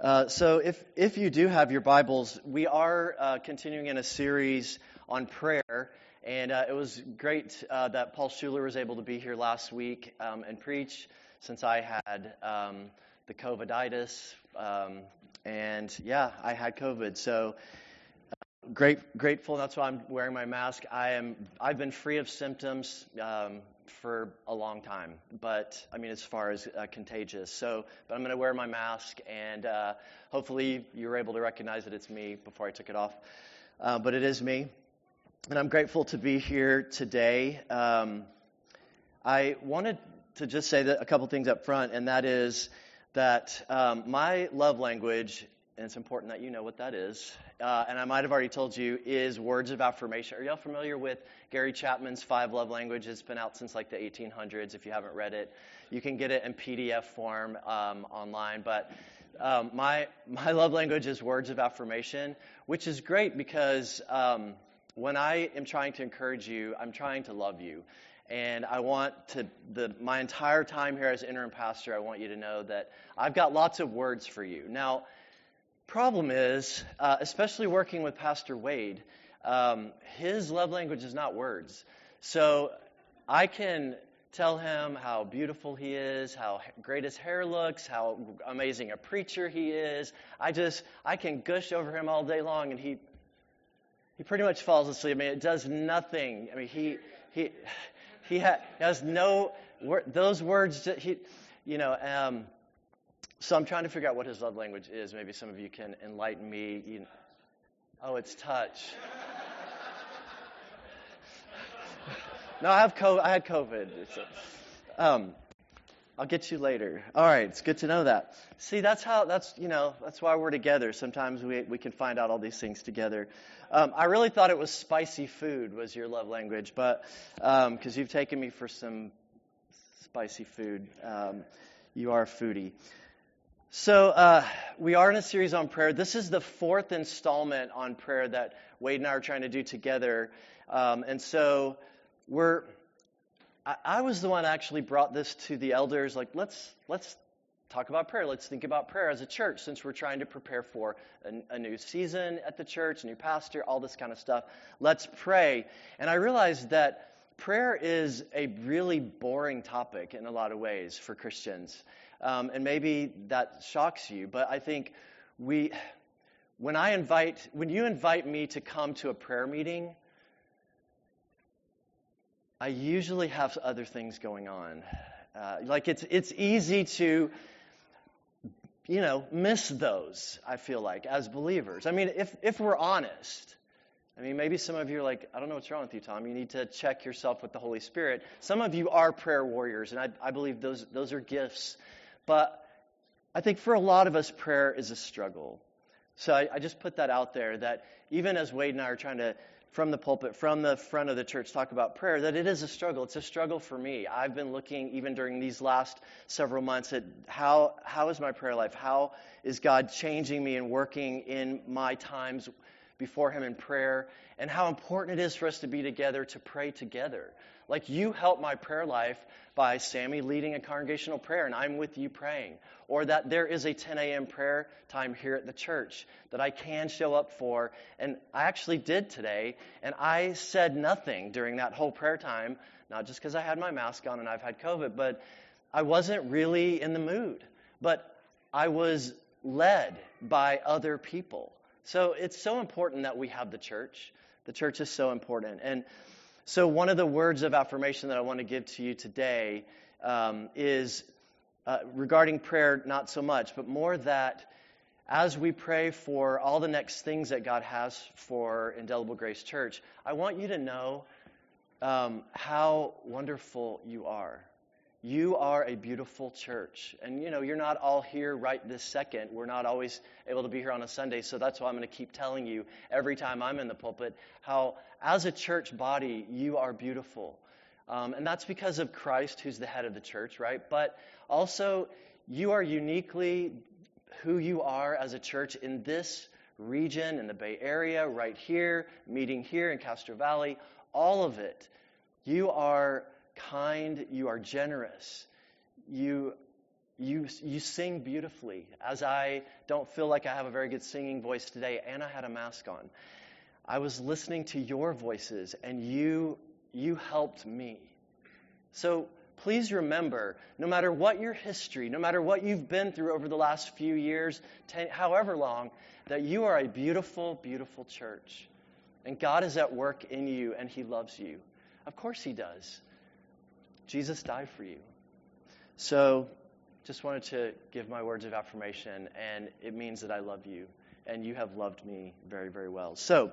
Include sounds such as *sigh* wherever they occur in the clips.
Uh, so, if, if you do have your Bibles, we are uh, continuing in a series on prayer. And uh, it was great uh, that Paul Schuler was able to be here last week um, and preach since I had um, the COVIDitis. Um, and yeah, I had COVID. So, uh, great, grateful. That's why I'm wearing my mask. I am, I've been free of symptoms um, for a long time, but I mean, as far as uh, contagious. So, but I'm going to wear my mask, and uh, hopefully, you were able to recognize that it's me before I took it off. Uh, but it is me, and I'm grateful to be here today. Um, I wanted to just say that a couple things up front, and that is that um, my love language, and it's important that you know what that is, uh, and I might have already told you, is words of affirmation. Are y'all familiar with Gary Chapman's Five Love Languages? It's been out since like the 1800s. If you haven't read it, you can get it in PDF form um, online. But um, my my love language is words of affirmation, which is great because um, when I am trying to encourage you, I'm trying to love you. And I want to, the, my entire time here as interim pastor, I want you to know that I've got lots of words for you. Now, Problem is, uh, especially working with Pastor Wade, um, his love language is not words. So I can tell him how beautiful he is, how great his hair looks, how amazing a preacher he is. I just, I can gush over him all day long, and he, he pretty much falls asleep. I mean, it does nothing. I mean, he, he, *sighs* he ha- has no, those words, he, you know, um, so I'm trying to figure out what his love language is. Maybe some of you can enlighten me. You know, oh, it's touch. *laughs* no, I have COVID. I had COVID. So, um, I'll get you later. All right, it's good to know that. See, that's how. That's you know. That's why we're together. Sometimes we we can find out all these things together. Um, I really thought it was spicy food was your love language, but because um, you've taken me for some spicy food, um, you are a foodie. So, uh, we are in a series on prayer. This is the fourth installment on prayer that Wade and I are trying to do together. Um, and so, we're, I, I, was the one actually brought this to the elders, like, let's, let's talk about prayer. Let's think about prayer as a church since we're trying to prepare for a, a new season at the church, a new pastor, all this kind of stuff. Let's pray. And I realized that prayer is a really boring topic in a lot of ways for Christians. Um, and maybe that shocks you, but I think we, when I invite, when you invite me to come to a prayer meeting, I usually have other things going on. Uh, like it's it's easy to, you know, miss those. I feel like as believers. I mean, if if we're honest, I mean, maybe some of you are like, I don't know what's wrong with you, Tom. You need to check yourself with the Holy Spirit. Some of you are prayer warriors, and I, I believe those those are gifts but I think for a lot of us, prayer is a struggle. So I, I, just put that out there that even as Wade and I are trying to, from the pulpit, from the front of the church, talk about prayer, that it is a struggle. It's a struggle for me. I've been looking, even during these last several months, at how, how is my prayer life? How is God changing me and working in my times before Him in prayer? And how important it is for us to be together, to pray together. Like you help my prayer life by Sammy leading a congregational prayer and I'm with you praying. Or that there is a 10 a.m. prayer time here at the church that I can show up for. And I actually did today. And I said nothing during that whole prayer time, not just because I had my mask on and I've had COVID, but I wasn't really in the mood. But I was led by other people. So it's so important that we have the church. The church is so important. And so, one of the words of affirmation that I want to give to you today um, is uh, regarding prayer, not so much, but more that as we pray for all the next things that God has for Indelible Grace Church, I want you to know um, how wonderful you are. You are a beautiful church. And you know, you're not all here right this second. We're not always able to be here on a Sunday. So that's why I'm going to keep telling you every time I'm in the pulpit how, as a church body, you are beautiful. Um, and that's because of Christ, who's the head of the church, right? But also, you are uniquely who you are as a church in this region, in the Bay Area, right here, meeting here in Castro Valley, all of it. You are kind, you are generous. You, you, you sing beautifully. As I don't feel like I have a very good singing voice today, and I had a mask on. I was listening to your voices, and you, you helped me. So please remember no matter what your history, no matter what you've been through over the last few years, ten, however long, that you are a beautiful, beautiful church. And God is at work in you, and He loves you. Of course, He does. Jesus died for you. So just wanted to give my words of affirmation, and it means that I love you, and you have loved me very, very well. So,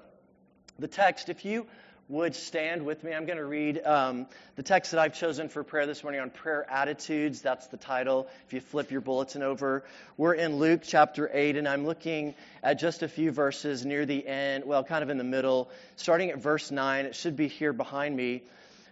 the text, if you would stand with me, I'm going to read um, the text that I've chosen for prayer this morning on prayer attitudes. That's the title. If you flip your bulletin over, we're in Luke chapter 8, and I'm looking at just a few verses near the end, well, kind of in the middle, starting at verse 9. It should be here behind me.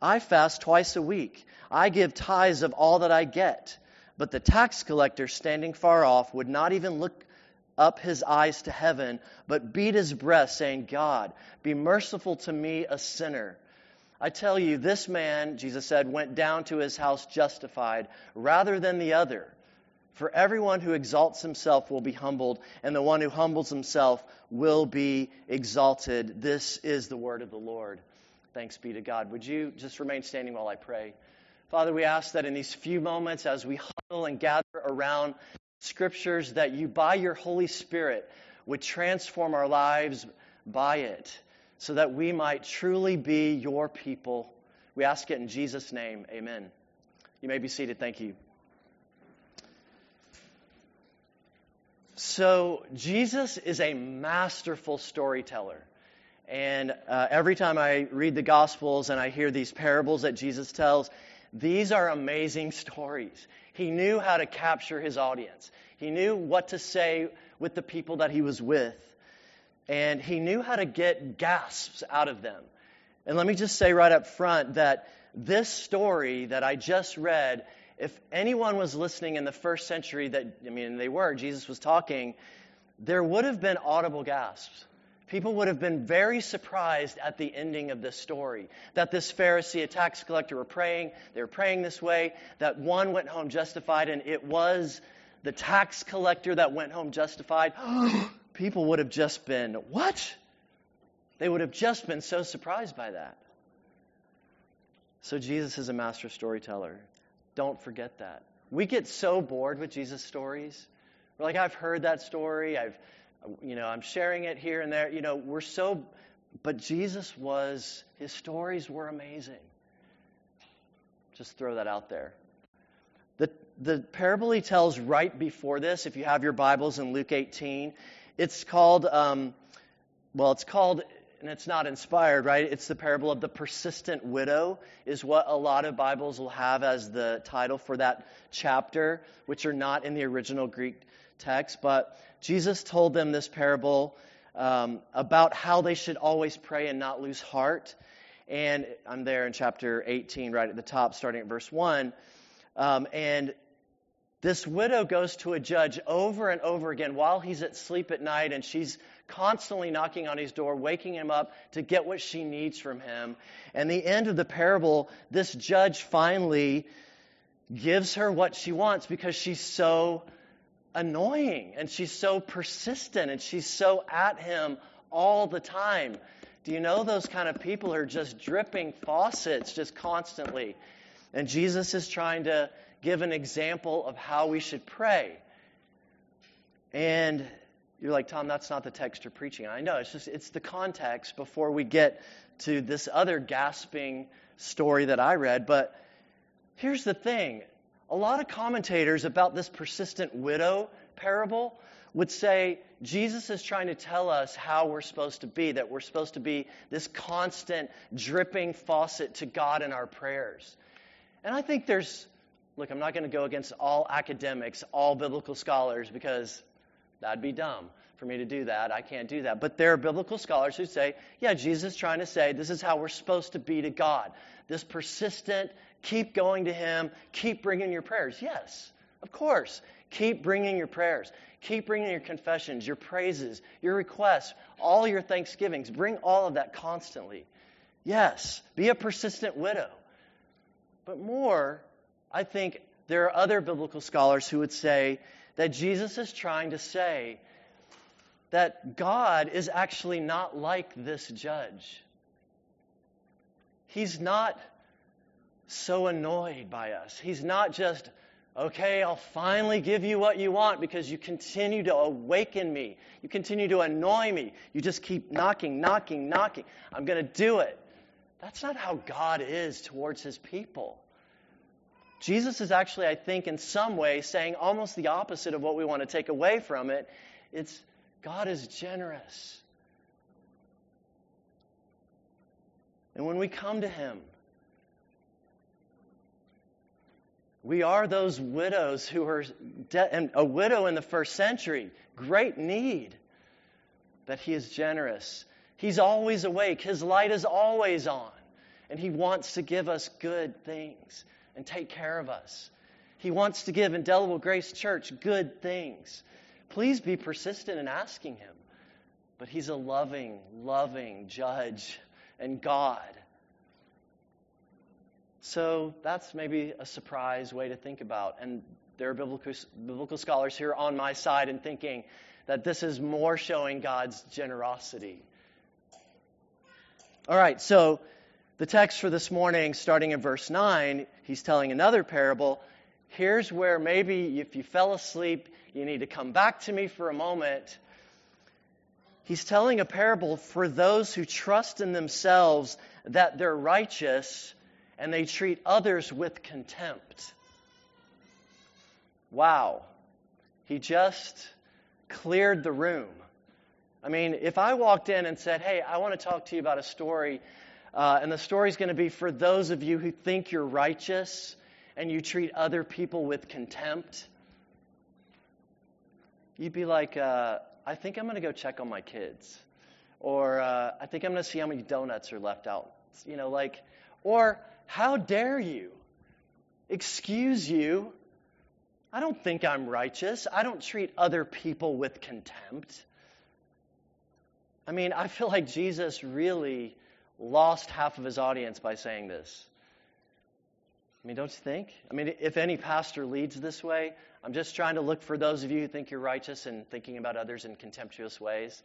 I fast twice a week. I give tithes of all that I get. But the tax collector, standing far off, would not even look up his eyes to heaven, but beat his breast, saying, God, be merciful to me, a sinner. I tell you, this man, Jesus said, went down to his house justified rather than the other. For everyone who exalts himself will be humbled, and the one who humbles himself will be exalted. This is the word of the Lord. Thanks be to God. Would you just remain standing while I pray? Father, we ask that in these few moments as we huddle and gather around scriptures, that you, by your Holy Spirit, would transform our lives by it so that we might truly be your people. We ask it in Jesus' name. Amen. You may be seated. Thank you. So, Jesus is a masterful storyteller. And uh, every time I read the Gospels and I hear these parables that Jesus tells, these are amazing *laughs* stories. He knew how to capture his audience. He knew what to say with the people that he was with. And he knew how to get gasps out of them. And let me just say right up front that this story that I just read, if anyone was listening in the first century that, I mean, they were, Jesus was talking, there would have been audible gasps people would have been very surprised at the ending of this story. That this Pharisee, a tax collector, were praying. They were praying this way. That one went home justified, and it was the tax collector that went home justified. *gasps* people would have just been, what? They would have just been so surprised by that. So Jesus is a master storyteller. Don't forget that. We get so bored with Jesus' stories. We're like, I've heard that story. I've you know, I'm sharing it here and there. You know, we're so, but Jesus was, his stories were amazing. Just throw that out there. The, the parable he tells right before this, if you have your Bibles in Luke 18, it's called, um, well, it's called, and it's not inspired, right? It's the parable of the persistent widow, is what a lot of Bibles will have as the title for that chapter, which are not in the original Greek text. But Jesus told them this parable um, about how they should always pray and not lose heart. And I'm there in chapter 18, right at the top, starting at verse 1. Um, and this widow goes to a judge over and over again while he's at sleep at night, and she's constantly knocking on his door, waking him up to get what she needs from him. And the end of the parable, this judge finally gives her what she wants because she's so annoying and she's so persistent and she's so at him all the time. Do you know those kind of people are just dripping faucets just constantly? And Jesus is trying to give an example of how we should pray. And you're like, Tom, that's not the text you're preaching. I know, it's just it's the context before we get to this other gasping story that I read. But here's the thing a lot of commentators about this persistent widow parable would say Jesus is trying to tell us how we're supposed to be, that we're supposed to be this constant dripping faucet to God in our prayers. And I think there's, look, I'm not going to go against all academics, all biblical scholars, because That'd be dumb for me to do that. I can't do that. But there are biblical scholars who say, yeah, Jesus is trying to say this is how we're supposed to be to God. This persistent, keep going to Him, keep bringing your prayers. Yes, of course. Keep bringing your prayers. Keep bringing your confessions, your praises, your requests, all your thanksgivings. Bring all of that constantly. Yes, be a persistent widow. But more, I think there are other biblical scholars who would say that Jesus is trying to say that God is actually not like this judge. He's not so annoyed by us. He's not just, okay, I'll finally give you what you want because you continue to awaken me. You continue to annoy me. You just keep knocking, knocking, knocking. I'm going to do it. That's not how God is towards his people. Jesus is actually, I think, in some way saying almost the opposite of what we want to take away from it. It's God is generous. And when we come to Him, we are those widows who are, de- and a widow in the first century, great need, that He is generous. He's always awake, His light is always on, and He wants to give us good things and take care of us. He wants to give Indelible Grace Church good things. Please be persistent in asking Him. But He's a loving, loving judge and God. So that's maybe a surprise way to think about. And there are biblical, biblical scholars here on my side in thinking that this is more showing God's generosity. All right, so the text for this morning, starting in verse 9, he's telling another parable. Here's where maybe if you fell asleep, you need to come back to me for a moment. He's telling a parable for those who trust in themselves that they're righteous and they treat others with contempt. Wow. He just cleared the room. I mean, if I walked in and said, Hey, I want to talk to you about a story uh, and the story's going to be for those of you who think you're righteous and you treat other people with contempt. You'd be like, uh, I think I'm going to go check on my kids. Or uh, I think I'm going to see how many donuts are left out. You know, like, or how dare you? Excuse you. I don't think I'm righteous. I don't treat other people with contempt. I mean, I feel like Jesus really lost half of his audience by saying this. I mean, don't you think? I mean, if any pastor leads this way, I'm just trying to look for those of you who think you're righteous and thinking about others in contemptuous ways.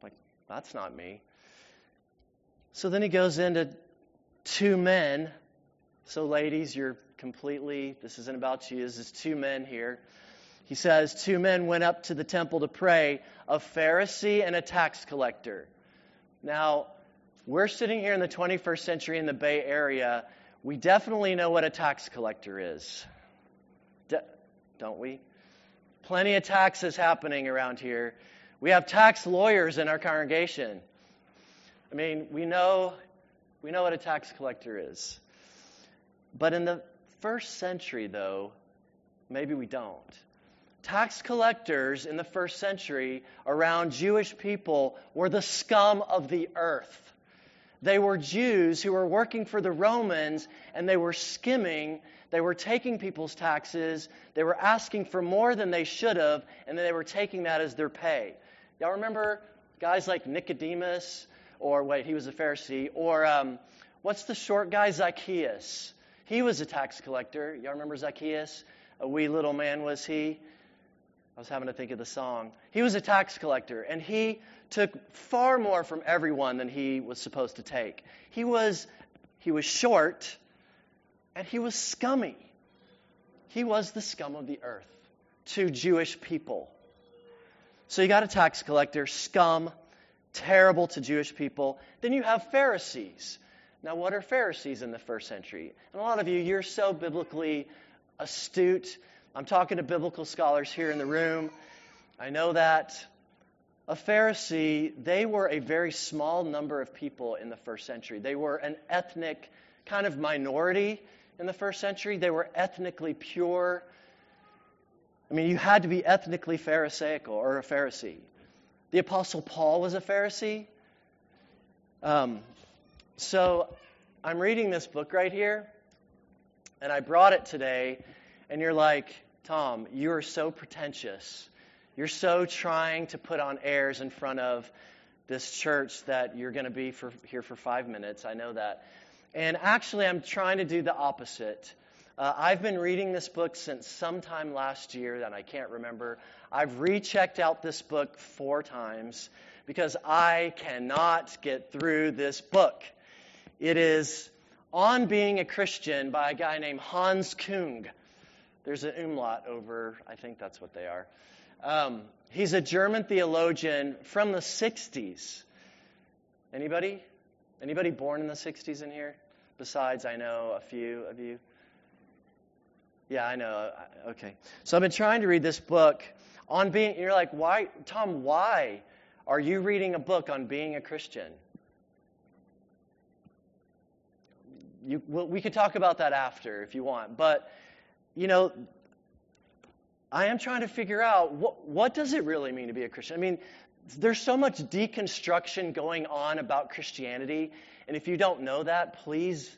I'm like, that's not me. So then he goes into two men. So, ladies, you're completely, this isn't about you, this is two men here. He says, Two men went up to the temple to pray, a Pharisee and a tax collector. Now, we're sitting here in the 21st century in the Bay Area. We definitely know what a tax collector is. De- don't we? Plenty of taxes happening around here. We have tax lawyers in our congregation. I mean, we know we know what a tax collector is. But in the first century though, maybe we don't. Tax collectors in the first century around Jewish people were the scum of the earth. They were Jews who were working for the Romans and they were skimming. They were taking people's taxes. They were asking for more than they should have, and then they were taking that as their pay. Y'all remember guys like Nicodemus, or wait, he was a Pharisee, or um, what's the short guy, Zacchaeus? He was a tax collector. Y'all remember Zacchaeus? A wee little man was he. I was having to think of the song. He was a tax collector, and he took far more from everyone than he was supposed to take. He was, he was short and he was scummy. He was the scum of the earth to Jewish people. So you got a tax collector, scum, terrible to Jewish people. Then you have Pharisees. Now, what are Pharisees in the first century? And a lot of you, you're so biblically astute. I'm talking to biblical scholars here in the room. I know that a Pharisee, they were a very small number of people in the first century. They were an ethnic kind of minority in the first century. They were ethnically pure. I mean, you had to be ethnically Pharisaical or a Pharisee. The Apostle Paul was a Pharisee. Um, so I'm reading this book right here, and I brought it today, and you're like, Tom, you are so pretentious. You're so trying to put on airs in front of this church that you're going to be for, here for five minutes. I know that. And actually, I'm trying to do the opposite. Uh, I've been reading this book since sometime last year that I can't remember. I've rechecked out this book four times because I cannot get through this book. It is On Being a Christian by a guy named Hans Kung. There's an umlaut over, I think that's what they are. Um, he's a German theologian from the 60s. Anybody? Anybody born in the 60s in here? Besides, I know a few of you. Yeah, I know. Okay. So I've been trying to read this book on being, you're like, why, Tom, why are you reading a book on being a Christian? You, well, we could talk about that after if you want. But, you know, I am trying to figure out what, what does it really mean to be a Christian? I mean, there's so much deconstruction going on about Christianity. And if you don't know that, please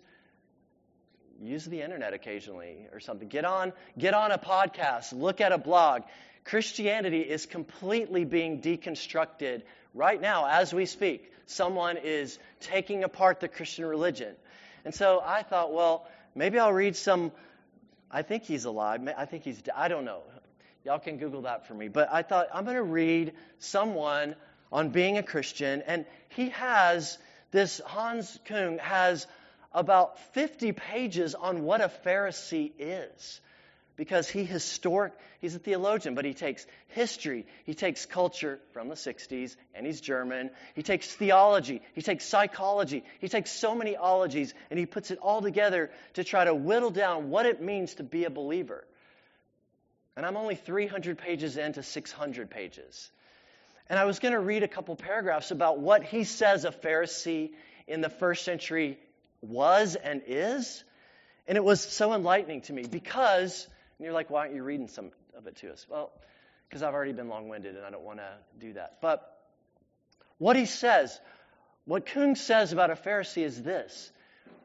use the internet occasionally or something. Get on, get on a podcast, look at a blog. Christianity is completely being deconstructed right now as we speak. Someone is taking apart the Christian religion. And so I thought, well, maybe I'll read some. I think he's alive. I think he's, I don't know. Y'all can Google that for me. But I thought, I'm going to read someone on being a Christian. And he has, this Hans Kung has about 50 pages on what a Pharisee is. Because he historic, he's a theologian, but he takes history, he takes culture from the 60s, and he's German. He takes theology, he takes psychology, he takes so many ologies, and he puts it all together to try to whittle down what it means to be a believer. And I'm only 300 pages into 600 pages. And I was going to read a couple paragraphs about what he says a Pharisee in the first century was and is. And it was so enlightening to me because, and you're like, why aren't you reading some of it to us? Well, because I've already been long winded and I don't want to do that. But what he says, what Kung says about a Pharisee is this.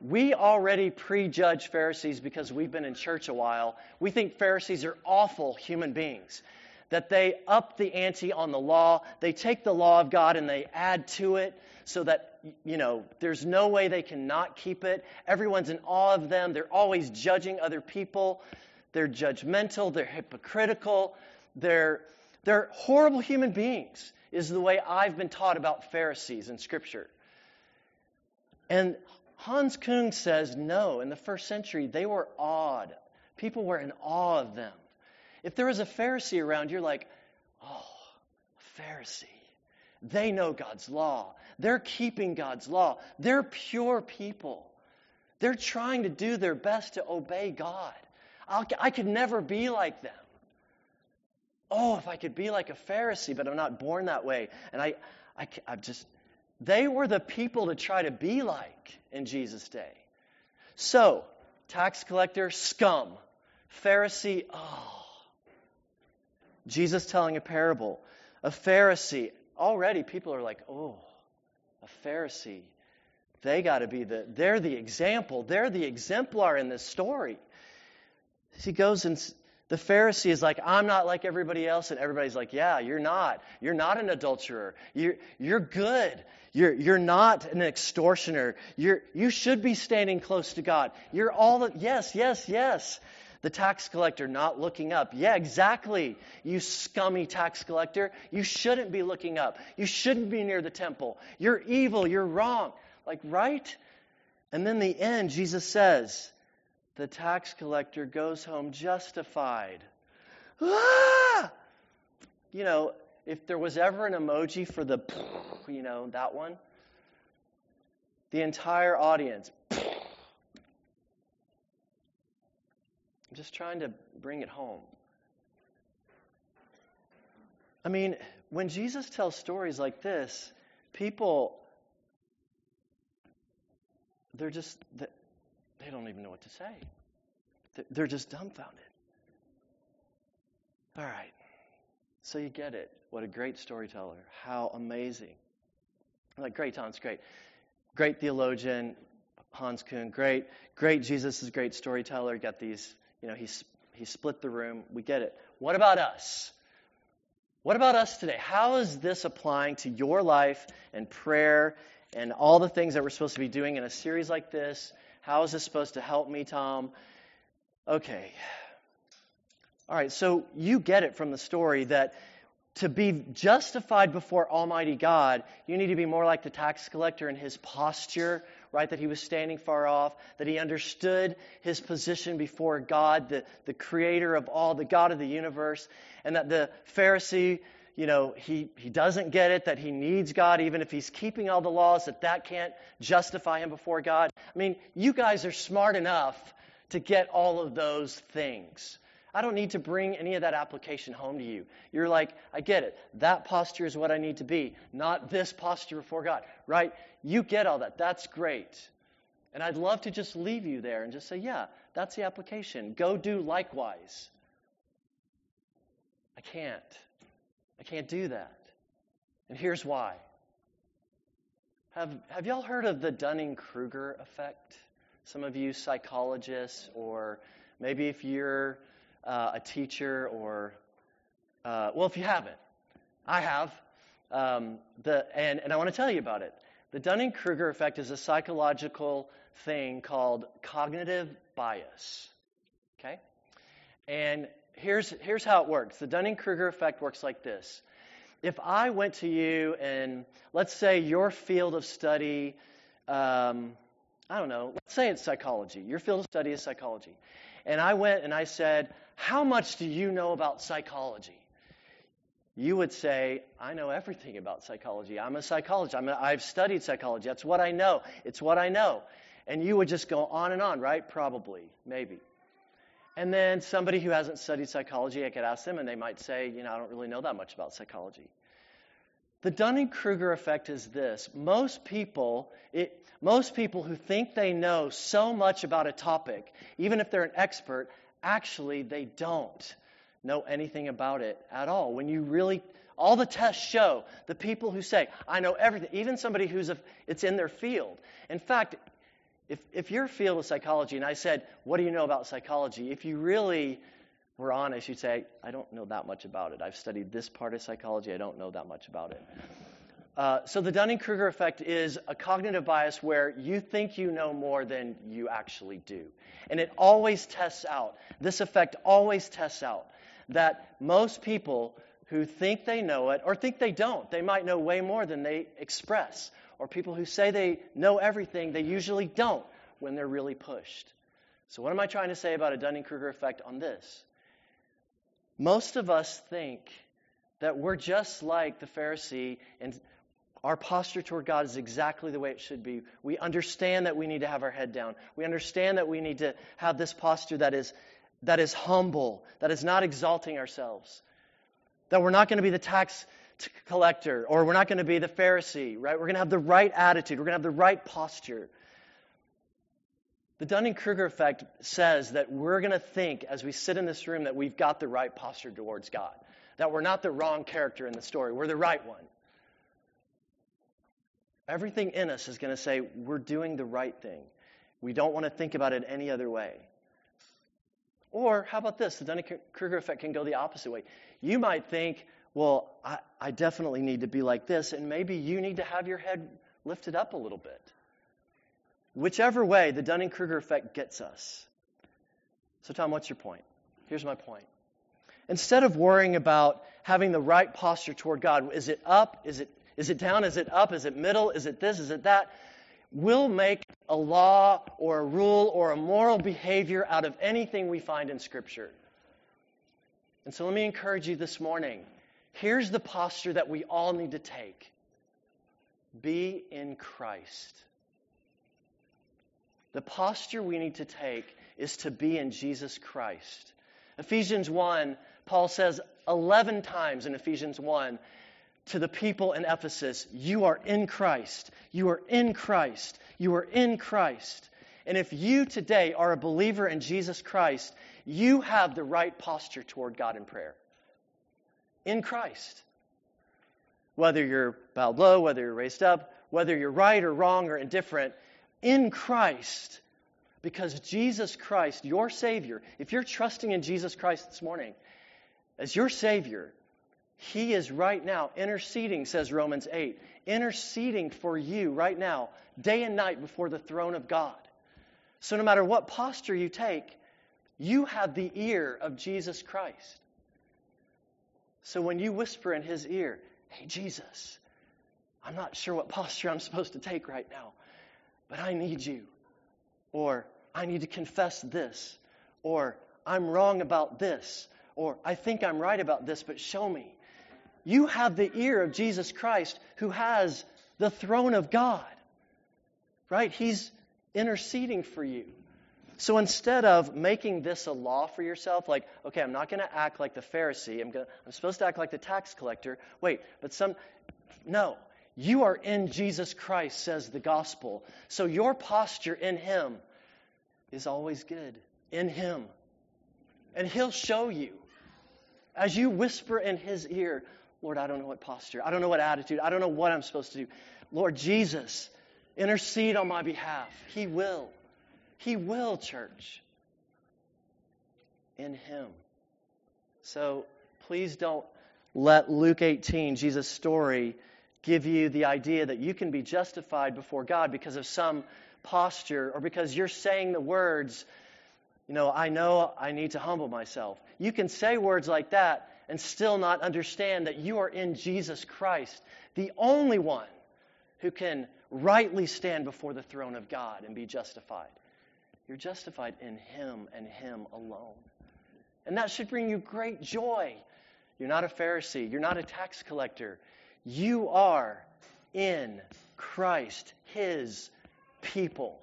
We already prejudge Pharisees because we've been in church a while. We think Pharisees are awful human beings that they up the ante on the law. They take the law of God and they add to it so that, you know, there's no way they cannot keep it. Everyone's in awe of them. They're always judging other people. They're judgmental. They're hypocritical. They're, they're horrible human beings, is the way I've been taught about Pharisees in Scripture. And Hans Kung says, no, in the first century, they were awed. People were in awe of them. If there was a Pharisee around, you're like, oh, Pharisee. They know God's law. They're keeping God's law. They're pure people. They're trying to do their best to obey God. I'll, i could never be like them. Oh, if I could be like a Pharisee, but I'm not born that way. And I, I, I just, they were the people to try to be like in Jesus' day. So, tax collector, scum. Pharisee, oh. Jesus telling a parable. A Pharisee. Already people are like, oh, a Pharisee. They got to be the, they're the example. They're the exemplar in this story. He goes and the Pharisee is like, I'm not like everybody else. And everybody's like, yeah, you're not. You're not an adulterer. You're, you're good. You're, you're not an extortioner. You're, you should be standing close to God. You're all the, yes, yes, yes. The tax collector not looking up. Yeah, exactly. You scummy tax collector. You shouldn't be looking up. You shouldn't be near the temple. You're evil. You're wrong. Like, right? And then the end, Jesus says, the tax collector goes home justified. Ah! You know, if there was ever an emoji for the, *laughs* you know, that one, the entire audience, I'm *laughs* just trying to bring it home. I mean, when Jesus tells stories like this, people, they're just, they don't even know what to say. They're just dumbfounded. All right. So you get it. What a great storyteller. How amazing. Like, great, Hans, great. Great theologian, Hans Kung, Great, great. Jesus is great storyteller. Got these, you know, he's he split the room. We get it. What about us? What about us today? How is this applying to your life and prayer and all the things that we're supposed to be doing in a series like this? How is this supposed to help me, Tom? Okay. All right, so you get it from the story that to be justified before Almighty God, you need to be more like the tax collector in his posture, right? That he was standing far off, that he understood his position before God, the, the creator of all, the God of the universe, and that the Pharisee, you know, he, he doesn't get it, that he needs God, even if he's keeping all the laws, that that can't justify him before God. I mean, you guys are smart enough to get all of those things. I don't need to bring any of that application home to you. You're like, I get it. That posture is what I need to be, not this posture before God, right? You get all that. That's great. And I'd love to just leave you there and just say, yeah, that's the application. Go do likewise. I can't. I can't do that. And here's why. Have, have y'all heard of the Dunning Kruger effect? Some of you psychologists, or maybe if you're uh, a teacher or, uh, well, if you haven't, I have. Um, the, and, and I want to tell you about it. The Dunning Kruger effect is a psychological thing called cognitive bias. Okay? And here's, here's how it works the Dunning Kruger effect works like this. If I went to you and let's say your field of study, um, I don't know, let's say it's psychology. Your field of study is psychology. And I went and I said, How much do you know about psychology? You would say, I know everything about psychology. I'm a psychologist. I'm a, I've studied psychology. That's what I know. It's what I know. And you would just go on and on, right? Probably, maybe. And then somebody who hasn't studied psychology, I could ask them, and they might say, you know, I don't really know that much about psychology. The Dunning Kruger effect is this most people, it, most people who think they know so much about a topic, even if they're an expert, actually they don't know anything about it at all. When you really, all the tests show the people who say, I know everything, even somebody who's, a, it's in their field. In fact, if, if your field is psychology and I said, What do you know about psychology? If you really were honest, you'd say, I don't know that much about it. I've studied this part of psychology, I don't know that much about it. Uh, so the Dunning Kruger effect is a cognitive bias where you think you know more than you actually do. And it always tests out, this effect always tests out that most people who think they know it or think they don't, they might know way more than they express. Or people who say they know everything, they usually don't when they're really pushed. So, what am I trying to say about a Dunning Kruger effect on this? Most of us think that we're just like the Pharisee and our posture toward God is exactly the way it should be. We understand that we need to have our head down. We understand that we need to have this posture that is, that is humble, that is not exalting ourselves. That we're not going to be the tax collector or we're not going to be the Pharisee, right? We're going to have the right attitude. We're going to have the right posture. The Dunning Kruger effect says that we're going to think as we sit in this room that we've got the right posture towards God, that we're not the wrong character in the story, we're the right one. Everything in us is going to say, we're doing the right thing. We don't want to think about it any other way. Or how about this? The Dunning Kruger effect can go the opposite way. You might think, well, I, I, definitely need to be like this, and maybe you need to have your head lifted up a little bit. Whichever way, the Dunning Kruger effect gets us. So, Tom, what's your point? Here's my point. Instead of worrying about having the right posture toward God, is it up? Is it is it down? Is it up? Is it middle? Is it this? Is it that? We'll make a law or a rule or a moral behavior out of anything we find in Scripture. And so let me encourage you this morning. Here's the posture that we all need to take be in Christ. The posture we need to take is to be in Jesus Christ. Ephesians 1, Paul says 11 times in Ephesians 1 to the people in Ephesus, You are in Christ. You are in Christ. You are in Christ. And if you today are a believer in Jesus Christ, you have the right posture toward God in prayer. In Christ. Whether you're bowed low, whether you're raised up, whether you're right or wrong or indifferent, in Christ. Because Jesus Christ, your Savior, if you're trusting in Jesus Christ this morning as your Savior, He is right now interceding, says Romans 8, interceding for you right now, day and night before the throne of God. So no matter what posture you take, you have the ear of Jesus Christ. So when you whisper in His ear, Hey, Jesus, I'm not sure what posture I'm supposed to take right now, but I need you. Or, I need to confess this. Or, I'm wrong about this. Or, I think I'm right about this, but show me. You have the ear of Jesus Christ who has the throne of God. Right? He's interceding for you. So instead of making this a law for yourself, like, okay, I'm not going to act like the Pharisee, I'm, gonna, I'm supposed to act like the tax collector. Wait, but some, no. You are in Jesus Christ, says the gospel. So your posture in Him is always good. In Him. And He'll show you. As you whisper in His ear, Lord, I don't know what posture, I don't know what attitude, I don't know what I'm supposed to do. Lord Jesus, intercede on my behalf. He will. He will, church. In Him. So please don't let Luke 18, Jesus' story, give you the idea that you can be justified before God because of some posture or because you're saying the words, you know, I know I need to humble myself. You can say words like that and still not understand that you are in Jesus Christ, the only one who can rightly stand before the throne of God and be justified. You're justified in Him and Him alone. And that should bring you great joy. You're not a Pharisee, you're not a tax collector. You are in Christ, His people.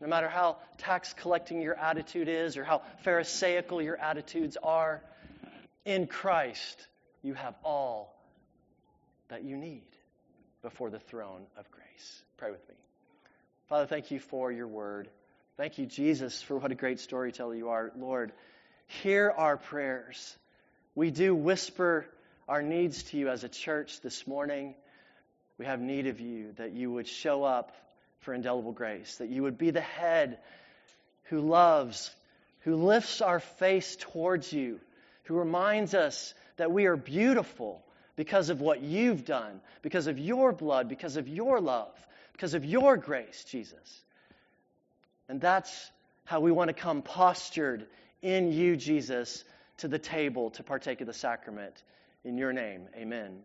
No matter how tax collecting your attitude is or how Pharisaical your attitudes are, in Christ you have all that you need before the throne of grace. Pray with me. Father, thank you for your word. Thank you, Jesus, for what a great storyteller you are. Lord, hear our prayers. We do whisper our needs to you as a church this morning. We have need of you that you would show up for indelible grace, that you would be the head who loves, who lifts our face towards you, who reminds us that we are beautiful because of what you've done, because of your blood, because of your love, because of your grace, Jesus. And that's how we want to come postured in you, Jesus, to the table to partake of the sacrament. In your name, amen.